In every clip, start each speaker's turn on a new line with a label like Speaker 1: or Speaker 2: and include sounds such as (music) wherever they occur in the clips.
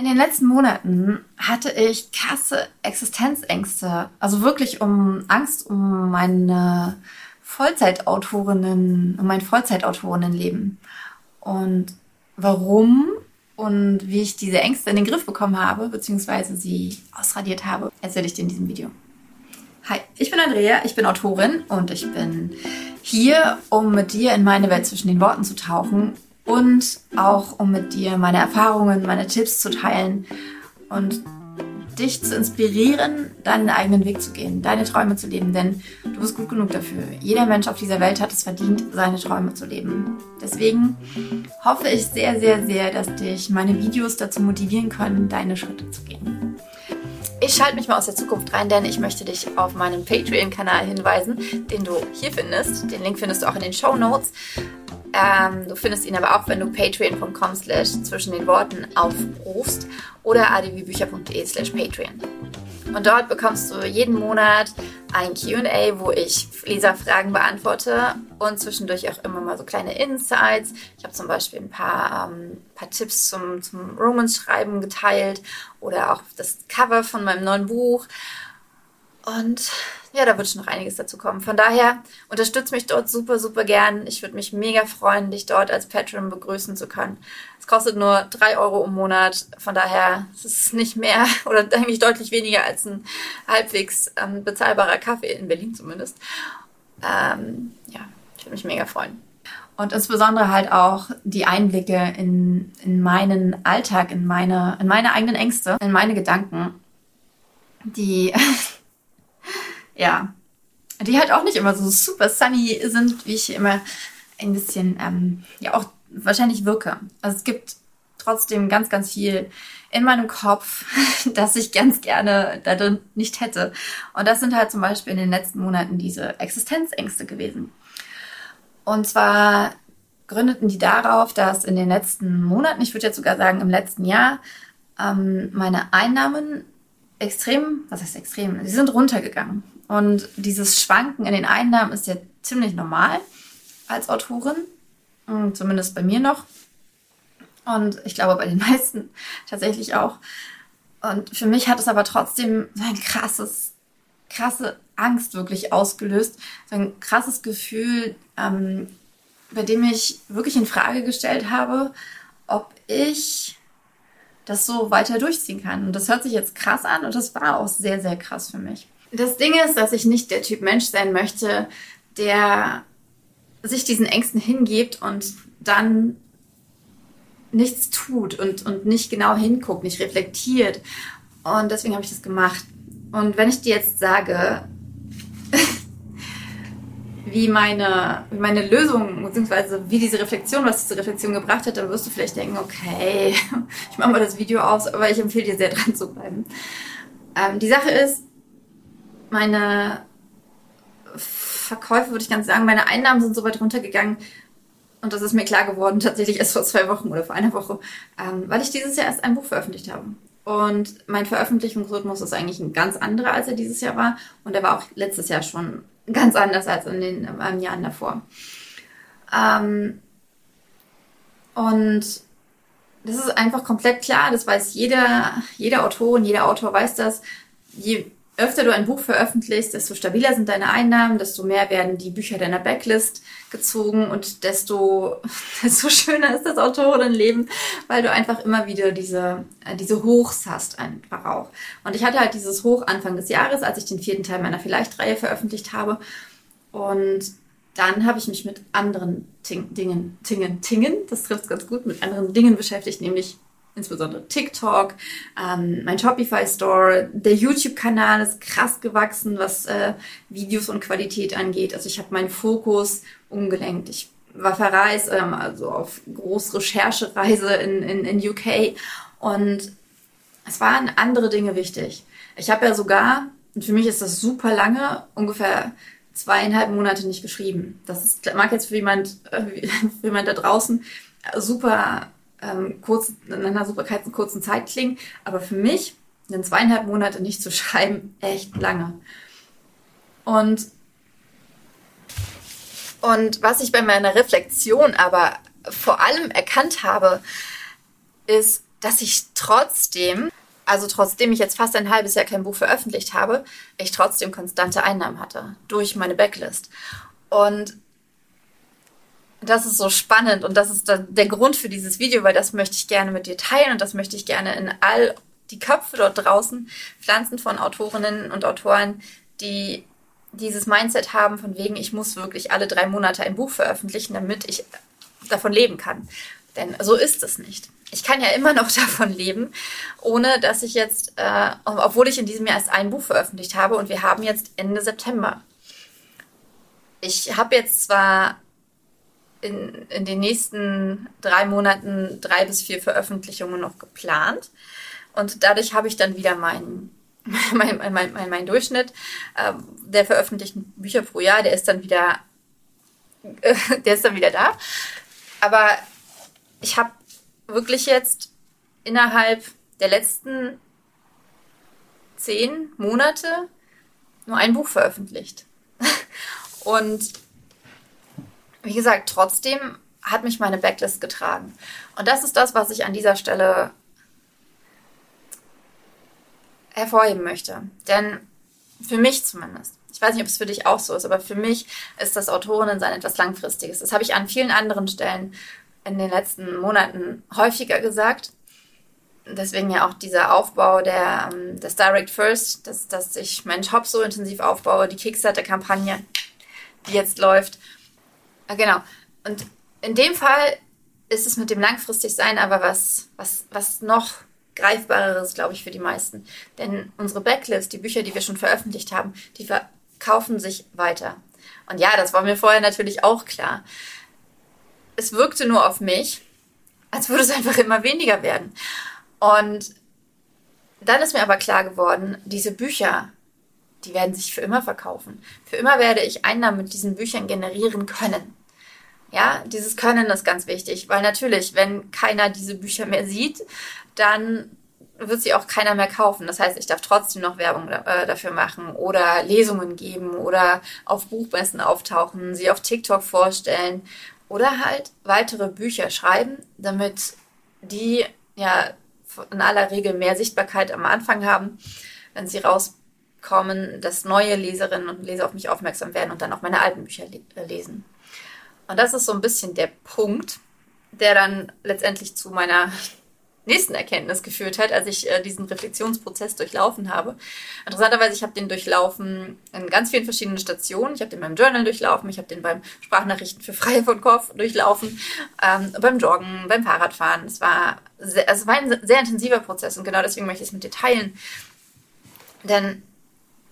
Speaker 1: In den letzten Monaten hatte ich krasse Existenzängste. Also wirklich um Angst um meine Vollzeitautorinnen, um mein Vollzeitautorinnenleben. Und warum und wie ich diese Ängste in den Griff bekommen habe, beziehungsweise sie ausradiert habe, erzähle ich dir in diesem Video. Hi, ich bin Andrea, ich bin Autorin und ich bin hier, um mit dir in meine Welt zwischen den Worten zu tauchen und auch um mit dir meine Erfahrungen, meine Tipps zu teilen und dich zu inspirieren, deinen eigenen Weg zu gehen, deine Träume zu leben, denn du bist gut genug dafür. Jeder Mensch auf dieser Welt hat es verdient, seine Träume zu leben. Deswegen hoffe ich sehr, sehr, sehr, dass dich meine Videos dazu motivieren können, deine Schritte zu gehen. Ich schalte mich mal aus der Zukunft rein, denn ich möchte dich auf meinen Patreon-Kanal hinweisen, den du hier findest. Den Link findest du auch in den Show Notes. Ähm, du findest ihn aber auch, wenn du patreon.com slash zwischen den Worten aufrufst oder adwbücher.de slash patreon. Und dort bekommst du jeden Monat ein QA, wo ich Leserfragen beantworte und zwischendurch auch immer mal so kleine Insights. Ich habe zum Beispiel ein paar, ähm, paar Tipps zum, zum Romance-Schreiben geteilt oder auch das Cover von meinem neuen Buch. Und ja, da wird schon noch einiges dazu kommen. Von daher unterstütze mich dort super, super gern. Ich würde mich mega freuen, dich dort als Patron begrüßen zu können. Es kostet nur drei Euro im Monat. Von daher ist es nicht mehr (laughs) oder eigentlich deutlich weniger als ein halbwegs ähm, bezahlbarer Kaffee, in Berlin zumindest. Ähm, ja, ich würde mich mega freuen. Und insbesondere halt auch die Einblicke in, in meinen Alltag, in meine, in meine eigenen Ängste, in meine Gedanken, die (laughs) ja, die halt auch nicht immer so super sunny sind, wie ich immer ein bisschen, ähm, ja, auch wahrscheinlich wirke. Also es gibt trotzdem ganz, ganz viel in meinem Kopf, (laughs) das ich ganz gerne da drin nicht hätte. Und das sind halt zum Beispiel in den letzten Monaten diese Existenzängste gewesen. Und zwar gründeten die darauf, dass in den letzten Monaten, ich würde jetzt sogar sagen im letzten Jahr, ähm, meine Einnahmen extrem, was heißt extrem, sie sind runtergegangen. Und dieses Schwanken in den Einnahmen ist ja ziemlich normal als Autorin, hm, zumindest bei mir noch. Und ich glaube bei den (laughs) meisten tatsächlich auch. Und für mich hat es aber trotzdem so ein krasses, krasse Angst wirklich ausgelöst. So ein krasses Gefühl, ähm, bei dem ich wirklich in Frage gestellt habe, ob ich das so weiter durchziehen kann. Und das hört sich jetzt krass an und das war auch sehr, sehr krass für mich. Das Ding ist, dass ich nicht der Typ Mensch sein möchte, der sich diesen Ängsten hingibt und dann nichts tut und, und nicht genau hinguckt, nicht reflektiert. Und deswegen habe ich das gemacht. Und wenn ich dir jetzt sage, (laughs) wie meine, wie meine Lösung, beziehungsweise wie diese Reflexion, was diese Reflexion gebracht hat, dann wirst du vielleicht denken, okay, (laughs) ich mache mal das Video aus, aber ich empfehle dir sehr dran zu bleiben. Ähm, die Sache ist, meine Verkäufe, würde ich ganz sagen, meine Einnahmen sind so weit runtergegangen, und das ist mir klar geworden, tatsächlich erst vor zwei Wochen oder vor einer Woche, ähm, weil ich dieses Jahr erst ein Buch veröffentlicht habe. Und mein Veröffentlichungsrhythmus ist eigentlich ein ganz anderer, als er dieses Jahr war. Und er war auch letztes Jahr schon ganz anders als in den ähm, Jahren davor. Ähm, und das ist einfach komplett klar, das weiß jeder, jeder Autorin, jeder Autor weiß das. Je öfter du ein Buch veröffentlichst, desto stabiler sind deine Einnahmen, desto mehr werden die Bücher deiner Backlist gezogen und desto, (laughs) desto schöner ist das Autorinnenleben, weil du einfach immer wieder diese, äh, diese Hochs hast einfach auch. Und ich hatte halt dieses Hoch Anfang des Jahres, als ich den vierten Teil meiner Vielleicht-Reihe veröffentlicht habe. Und dann habe ich mich mit anderen Ting Dingen, Tingen, Tingen, das trifft ganz gut, mit anderen Dingen beschäftigt, nämlich insbesondere TikTok, ähm, mein Shopify Store, der YouTube-Kanal ist krass gewachsen, was äh, Videos und Qualität angeht. Also ich habe meinen Fokus umgelenkt. Ich war verreist, ähm, also auf Großrecherchereise in, in, in UK und es waren andere Dinge wichtig. Ich habe ja sogar, und für mich ist das super lange, ungefähr zweieinhalb Monate nicht geschrieben. Das ist, mag jetzt für jemand, äh, (laughs) für jemand da draußen super ähm, kurz, in einer super kurzen Zeit klingen, aber für mich in zweieinhalb Monate nicht zu (laughs) schreiben, echt lange. Und, und was ich bei meiner Reflexion aber vor allem erkannt habe, ist, dass ich trotzdem, also trotzdem ich jetzt fast ein halbes Jahr kein Buch veröffentlicht habe, ich trotzdem konstante Einnahmen hatte durch meine Backlist. Und das ist so spannend und das ist der Grund für dieses Video, weil das möchte ich gerne mit dir teilen und das möchte ich gerne in all die Köpfe dort draußen pflanzen von Autorinnen und Autoren, die dieses Mindset haben von wegen, ich muss wirklich alle drei Monate ein Buch veröffentlichen, damit ich davon leben kann. Denn so ist es nicht. Ich kann ja immer noch (laughs) davon leben, ohne dass ich jetzt, äh, obwohl ich in diesem Jahr erst ein Buch veröffentlicht habe und wir haben jetzt Ende September. Ich habe jetzt zwar in, in den nächsten drei Monaten drei bis vier Veröffentlichungen noch geplant. Und dadurch habe ich dann wieder meinen (laughs) mein, mein, mein, mein Durchschnitt äh, der veröffentlichten Bücher pro Jahr, der ist dann wieder, äh, (laughs) der ist dann wieder da. Aber ich habe wirklich jetzt innerhalb der letzten zehn Monate nur ein Buch veröffentlicht. (laughs) Und wie gesagt, trotzdem hat mich meine Backlist getragen. Und das ist das, was ich an dieser Stelle hervorheben möchte. Denn für mich zumindest, ich weiß nicht, ob es für dich auch so ist, aber für mich ist das Autorinnensein etwas Langfristiges. Das habe ich an vielen anderen Stellen in den letzten Monaten häufiger gesagt. Deswegen ja auch dieser Aufbau der, ähm, des Direct First, dass, dass ich meinen Shop so intensiv aufbaue, die Kickstarter-Kampagne, die jetzt läuft. Ah, genau. Und in dem Fall ist es mit dem Langfristigsein aber was, was, was noch greifbareres, glaube ich, für die meisten. Denn unsere Backlist, die Bücher, die wir schon veröffentlicht haben, die verkaufen sich weiter. Und ja, das war mir vorher natürlich auch klar. Es wirkte nur auf mich, als würde es einfach immer weniger werden. Und dann ist mir aber klar geworden, diese Bücher, die werden sich für immer verkaufen. Für immer werde ich Einnahmen mit diesen Büchern generieren können. Ja, dieses Können ist ganz wichtig, weil natürlich, wenn keiner diese Bücher mehr sieht, dann wird sie auch keiner mehr kaufen. Das heißt, ich darf trotzdem noch Werbung äh, dafür machen oder Lesungen geben oder auf Buchmessen auftauchen, sie auf TikTok vorstellen oder halt weitere Bücher schreiben, damit die ja in aller Regel mehr Sichtbarkeit am Anfang haben, wenn sie rauskommen, dass neue Leserinnen und Leser auf mich aufmerksam werden und dann auch meine alten Bücher lesen. Und das ist so ein bisschen der Punkt, der dann letztendlich zu meiner (laughs) nächsten Erkenntnis geführt hat, als ich äh, diesen Reflexionsprozess durchlaufen habe. Interessanterweise, ich habe den durchlaufen in ganz vielen verschiedenen Stationen. Ich habe den beim Journal durchlaufen, ich habe den beim Sprachnachrichten für Freie von Kopf durchlaufen, ähm, beim Joggen, beim Fahrradfahren. Es war, sehr, es war ein sehr intensiver Prozess und genau deswegen möchte ich es mit dir teilen. Denn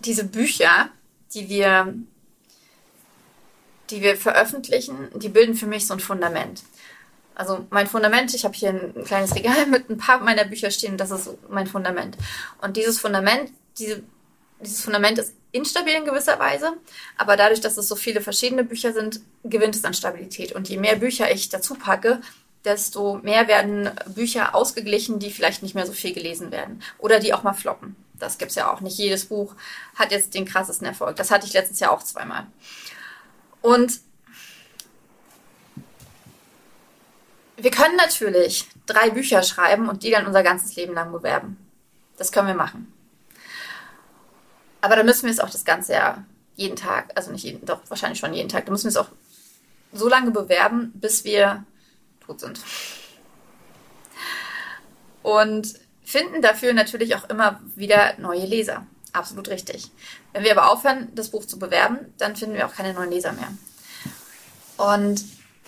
Speaker 1: diese Bücher, die wir die wir veröffentlichen, die bilden für mich so ein Fundament. Also mein Fundament, ich habe hier ein kleines Regal mit ein paar meiner Bücher stehen, das ist mein Fundament. Und dieses Fundament, diese, dieses Fundament ist instabil in gewisser Weise, aber dadurch, dass es so viele verschiedene Bücher sind, gewinnt es an Stabilität. Und je mehr Bücher ich dazu packe, desto mehr werden Bücher ausgeglichen, die vielleicht nicht mehr so viel gelesen werden oder die auch mal floppen. Das gibt's ja auch. Nicht jedes Buch hat jetzt den krassesten Erfolg. Das hatte ich letztes Jahr auch zweimal. Und wir können natürlich drei Bücher schreiben und die dann unser ganzes Leben lang bewerben. Das können wir machen. Aber dann müssen wir es auch das ganze Jahr jeden Tag, also nicht jeden, doch wahrscheinlich schon jeden Tag, da müssen wir es auch so lange bewerben, bis wir tot sind. Und finden dafür natürlich auch immer wieder neue Leser. Absolut richtig. Wenn wir aber aufhören, das Buch zu bewerben, dann finden wir auch keine neuen Leser mehr. Und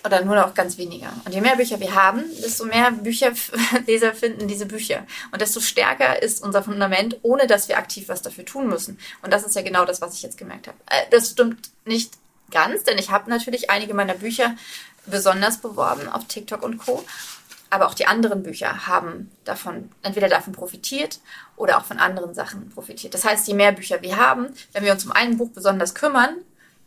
Speaker 1: oder nur noch ganz weniger. Und je mehr Bücher wir haben, desto mehr Bücher (laughs) Leser finden diese Bücher. Und desto stärker ist unser Fundament, ohne dass wir aktiv was dafür tun müssen. Und das ist ja genau das, was ich jetzt gemerkt habe. Äh, das stimmt nicht ganz, denn ich habe natürlich einige meiner Bücher besonders beworben auf TikTok und Co. Aber auch die anderen Bücher haben davon, entweder davon profitiert oder auch von anderen Sachen profitiert. Das heißt, je mehr Bücher wir haben, wenn wir uns um ein Buch besonders kümmern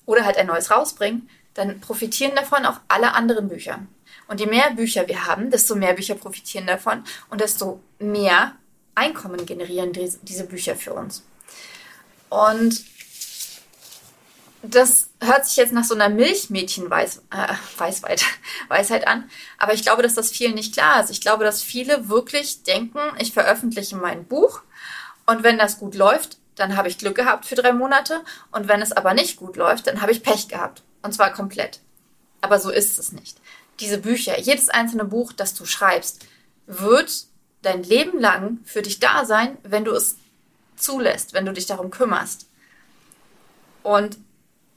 Speaker 1: oder halt ein neues rausbringen, dann profitieren davon auch alle anderen Bücher. Und je mehr Bücher wir haben, desto mehr Bücher profitieren davon und desto mehr Einkommen generieren diese Bücher für uns. Und das hört sich jetzt nach so einer Milchmädchen-Weisheit äh, (laughs) an, aber ich glaube, dass das vielen nicht klar ist. Ich glaube, dass viele wirklich denken, ich veröffentliche mein Buch und wenn das gut läuft, dann habe ich Glück gehabt für drei Monate und wenn es aber nicht gut läuft, dann habe ich Pech gehabt und zwar komplett. Aber so ist es nicht. Diese Bücher, jedes einzelne Buch, das du schreibst, wird dein Leben lang für dich da sein, wenn du es zulässt, wenn du dich darum kümmerst. Und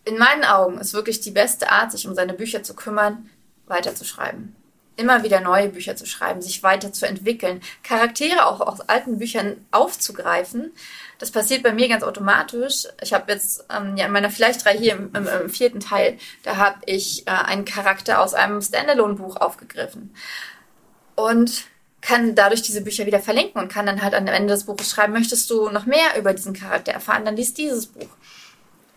Speaker 1: in meinen Augen ist wirklich die beste Art, sich um seine Bücher zu kümmern, weiterzuschreiben. Immer wieder neue Bücher zu schreiben, sich weiterzuentwickeln, Charaktere auch aus alten Büchern aufzugreifen. Das passiert bei mir ganz automatisch. Ich habe jetzt ähm, ja in meiner Vielleicht-Reihe hier im, im, im, vierten Teil, da habe ich äh, einen Charakter aus einem Standalone-Buch aufgegriffen. Und kann dadurch diese Bücher wieder verlinken und kann dann halt am Ende des Buches schreiben, möchtest du noch mehr über diesen Charakter erfahren, dann liest dieses Buch.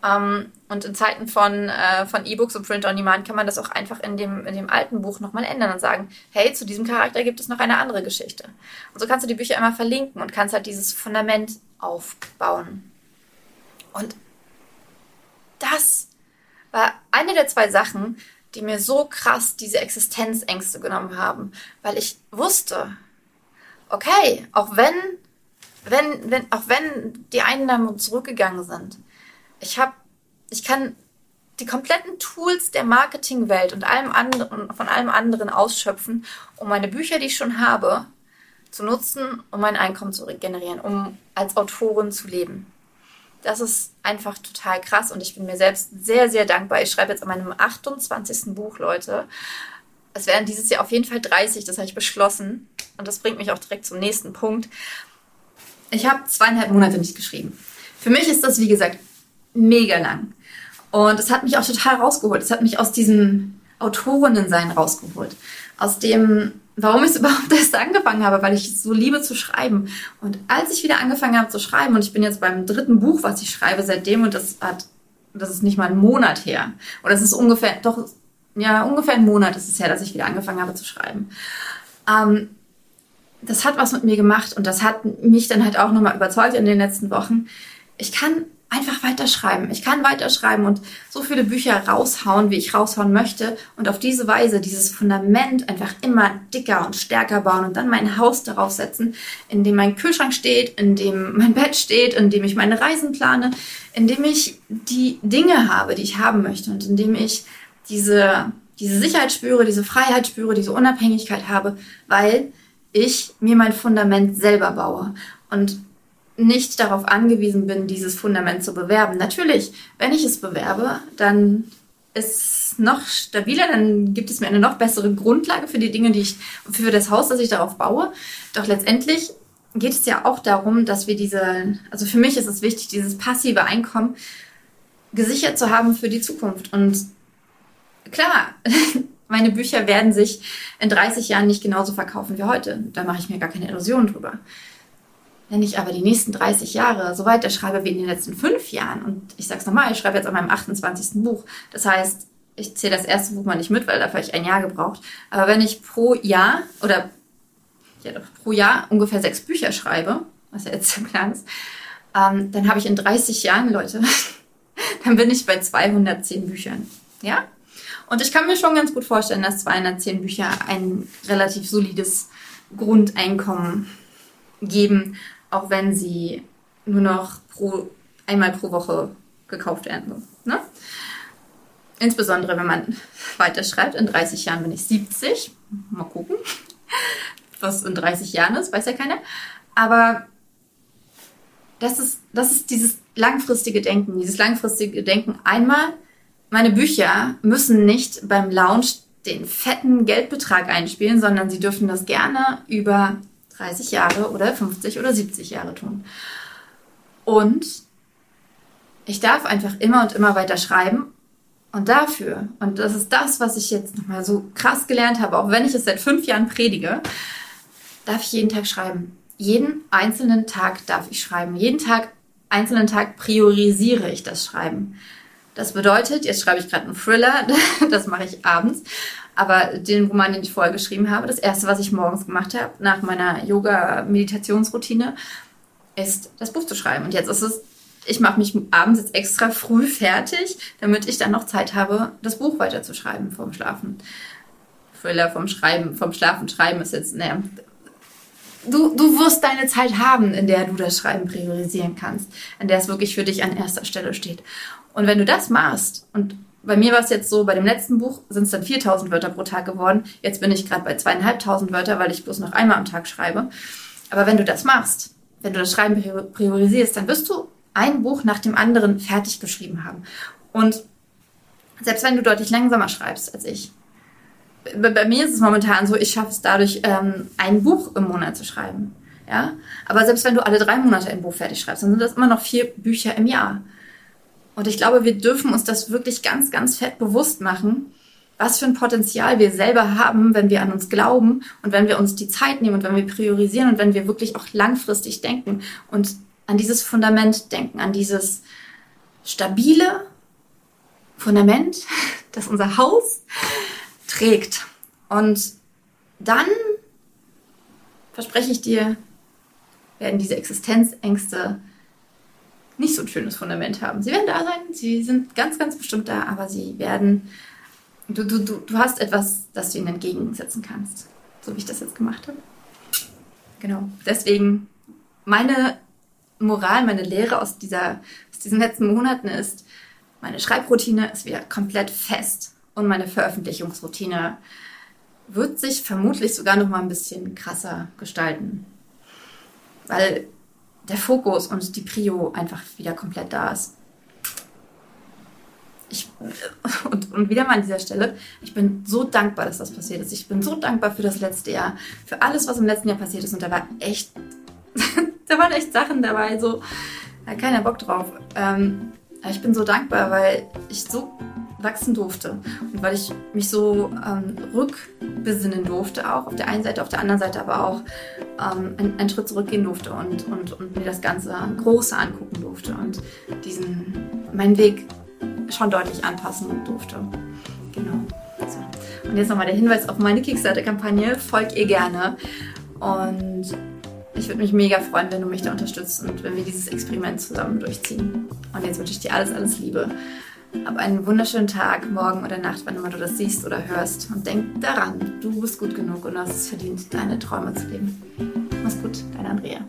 Speaker 1: Ähm, und in Zeiten von, äh, von E-Books und Print on Demand kann man das auch einfach in dem, in dem alten Buch nochmal ändern und sagen, hey, zu diesem Charakter gibt es noch eine andere Geschichte. Und so kannst du die Bücher immer verlinken und kannst halt dieses Fundament aufbauen. Und das war eine der zwei Sachen, die mir so krass diese Existenzängste genommen haben, weil ich wusste, okay, auch wenn, wenn, wenn, auch wenn die Einnahmen zurückgegangen sind, ich habe, ich kann die kompletten Tools der Marketingwelt und allem anderen, von allem anderen ausschöpfen, um meine Bücher, die ich schon habe, zu nutzen, um mein Einkommen zu generieren, um als Autorin zu leben. Das ist einfach total krass und ich bin mir selbst sehr, sehr dankbar. Ich schreibe jetzt an meinem 28. Buch, Leute. Es werden dieses Jahr auf jeden Fall 30, das habe ich beschlossen. Und das bringt mich auch direkt zum nächsten Punkt. Ich habe zweieinhalb Monate nicht geschrieben. Für mich ist das, wie gesagt, mega lang. Und es hat mich auch total rausgeholt. Es hat mich aus diesem Autorinnensein rausgeholt. Aus dem, warum ich (laughs) überhaupt erst angefangen habe, weil ich so liebe zu schreiben. Und als ich wieder angefangen habe zu schreiben, und ich bin jetzt beim dritten Buch, was ich schreibe seitdem, und das hat, das ist nicht mal ein Monat her. Oder es ist ungefähr, doch, ja, ungefähr ein Monat ist es her, dass ich wieder angefangen habe zu schreiben. Ähm, das hat was mit mir gemacht und das hat mich dann halt auch nochmal überzeugt in den letzten Wochen. Ich kann einfach weiterschreiben. Ich kann weiterschreiben und so viele Bücher raushauen, wie ich raushauen möchte und auf diese Weise dieses Fundament einfach immer dicker und stärker bauen und dann mein Haus darauf setzen, in dem mein Kühlschrank steht, in dem mein Bett steht, in dem ich meine Reisen plane, in dem ich die Dinge habe, die ich haben möchte und in dem ich diese, diese Sicherheit spüre, diese Freiheit spüre, diese Unabhängigkeit habe, weil ich mir mein Fundament selber baue. Und nicht darauf angewiesen bin, dieses Fundament zu bewerben. Natürlich, wenn ich es bewerbe, dann ist es noch stabiler, dann gibt es mir eine noch bessere Grundlage für die Dinge, die ich, für das Haus, das ich darauf baue. Doch letztendlich geht es ja auch darum, dass wir diese, also für mich ist es wichtig, dieses passive Einkommen gesichert zu haben für die Zukunft. Und klar, (laughs) meine Bücher werden sich in 30 Jahren nicht genauso verkaufen wie heute. Da mache ich mir gar keine Illusionen drüber. Wenn ich aber die nächsten 30 Jahre so weiter schreibe wie in den letzten fünf Jahren, und ich sag's nochmal, ich schreibe jetzt an meinem 28. Buch, das heißt, ich zähle das erste Buch mal nicht mit, weil dafür habe ich ein Jahr gebraucht. Aber wenn ich pro Jahr oder ja doch, pro Jahr ungefähr sechs Bücher schreibe, was ja jetzt (laughs) der Plan ist, ähm, dann habe ich in 30 Jahren, Leute, (laughs) dann bin ich bei 210 Büchern. Ja? Und ich kann mir schon ganz gut vorstellen, dass 210 Bücher ein relativ solides Grundeinkommen geben, auch wenn sie nur noch pro, einmal pro Woche gekauft werden. Ne? Insbesondere, wenn man (laughs) weiterschreibt, in 30 Jahren bin ich 70. Mal gucken, (laughs) was in 30 Jahren ist, weiß ja keiner. Aber das ist, das ist dieses langfristige Denken, dieses langfristige Denken. Einmal, meine Bücher müssen nicht beim Launch den fetten Geldbetrag einspielen, sondern sie dürfen das gerne über 30 Jahre oder 50 oder 70 Jahre tun. Und ich darf einfach immer und immer weiter schreiben. Und dafür, und das ist das, was ich jetzt nochmal so krass gelernt habe, auch wenn ich es seit fünf Jahren predige, darf ich jeden Tag schreiben. Jeden einzelnen Tag darf ich schreiben. Jeden Tag, einzelnen Tag priorisiere ich das Schreiben. Das bedeutet, jetzt schreibe ich gerade einen Thriller, (laughs) das mache ich abends. Aber den Roman, den ich vorher geschrieben habe, das erste, was ich morgens gemacht habe, nach meiner Yoga-Meditationsroutine, ist das Buch zu schreiben. Und jetzt ist es ich mache mich abends jetzt extra früh fertig, damit ich dann noch Zeit habe, das Buch weiterzuschreiben vorm Schlafen. Thriller vom Schreiben, vom Schlafen schreiben ist jetzt, naja, du, du wirst deine Zeit haben, in der du das Schreiben priorisieren kannst, in der es wirklich für dich an erster Stelle steht. Und wenn du das machst, und bei mir war es jetzt so, bei dem letzten Buch sind es dann 4000 Wörter pro Tag geworden. Jetzt bin ich gerade bei zweieinhalbtausend Wörter, weil ich bloß noch einmal am Tag schreibe. Aber wenn du das machst, wenn du das Schreiben priorisierst, dann wirst du ein Buch nach dem anderen fertig geschrieben haben. Und selbst wenn du deutlich langsamer schreibst als ich, bei mir ist es momentan so, ich schaffe es dadurch, ähm, ein Buch im Monat zu schreiben. Ja, aber selbst wenn du alle drei Monate ein Buch fertig schreibst, dann sind das immer noch vier Bücher im Jahr. Und ich glaube, wir dürfen uns das wirklich ganz, ganz fett bewusst machen, was für ein Potenzial wir selber haben, wenn wir an uns glauben und wenn wir uns die Zeit nehmen und wenn wir priorisieren und wenn wir wirklich auch langfristig denken und an dieses Fundament denken, an dieses stabile Fundament, (laughs) das unser Haus trägt. Und dann verspreche ich dir, werden diese Existenzängste nicht so ein schönes Fundament haben. Sie werden da sein, sie sind ganz, ganz bestimmt da, aber sie werden, du, du, du, du hast etwas, das du ihnen entgegensetzen kannst, so wie ich das jetzt gemacht habe. Genau, deswegen meine Moral, meine Lehre aus, dieser, aus diesen letzten Monaten ist, meine Schreibroutine ist wieder komplett fest und meine Veröffentlichungsroutine wird sich vermutlich sogar noch mal ein bisschen krasser gestalten, weil der Fokus und die Prio einfach wieder komplett da ist. Ich, (laughs) und, und wieder mal an dieser Stelle, ich bin so dankbar, dass das passiert ist. Ich bin so dankbar für das letzte Jahr, für alles, was im letzten Jahr passiert ist. Und da war echt, (laughs) da waren echt Sachen dabei, so, da hat keiner Bock drauf. Ähm, ich bin so dankbar, weil ich so wachsen durfte und weil ich mich so ähm, rückbesinnen durfte, auch auf der einen Seite, auf der anderen Seite aber auch ähm, einen, einen, Schritt zurückgehen durfte und, und, und mir das Ganze Große angucken durfte und diesen, meinen Weg schon deutlich anpassen durfte. Genau. So. Und jetzt nochmal der Hinweis auf meine Kickstarter-Kampagne. Folgt ihr gerne. Und ich würde mich mega freuen, wenn du mich da unterstützt und wenn wir dieses Experiment zusammen durchziehen. Und jetzt wünsche ich dir alles, alles Liebe. Hab einen wunderschönen Tag, morgen oder Nacht, wann immer du das siehst oder hörst. Und denk daran, du bist gut genug und hast es verdient, deine Träume zu leben. Mach's gut, deine Andrea.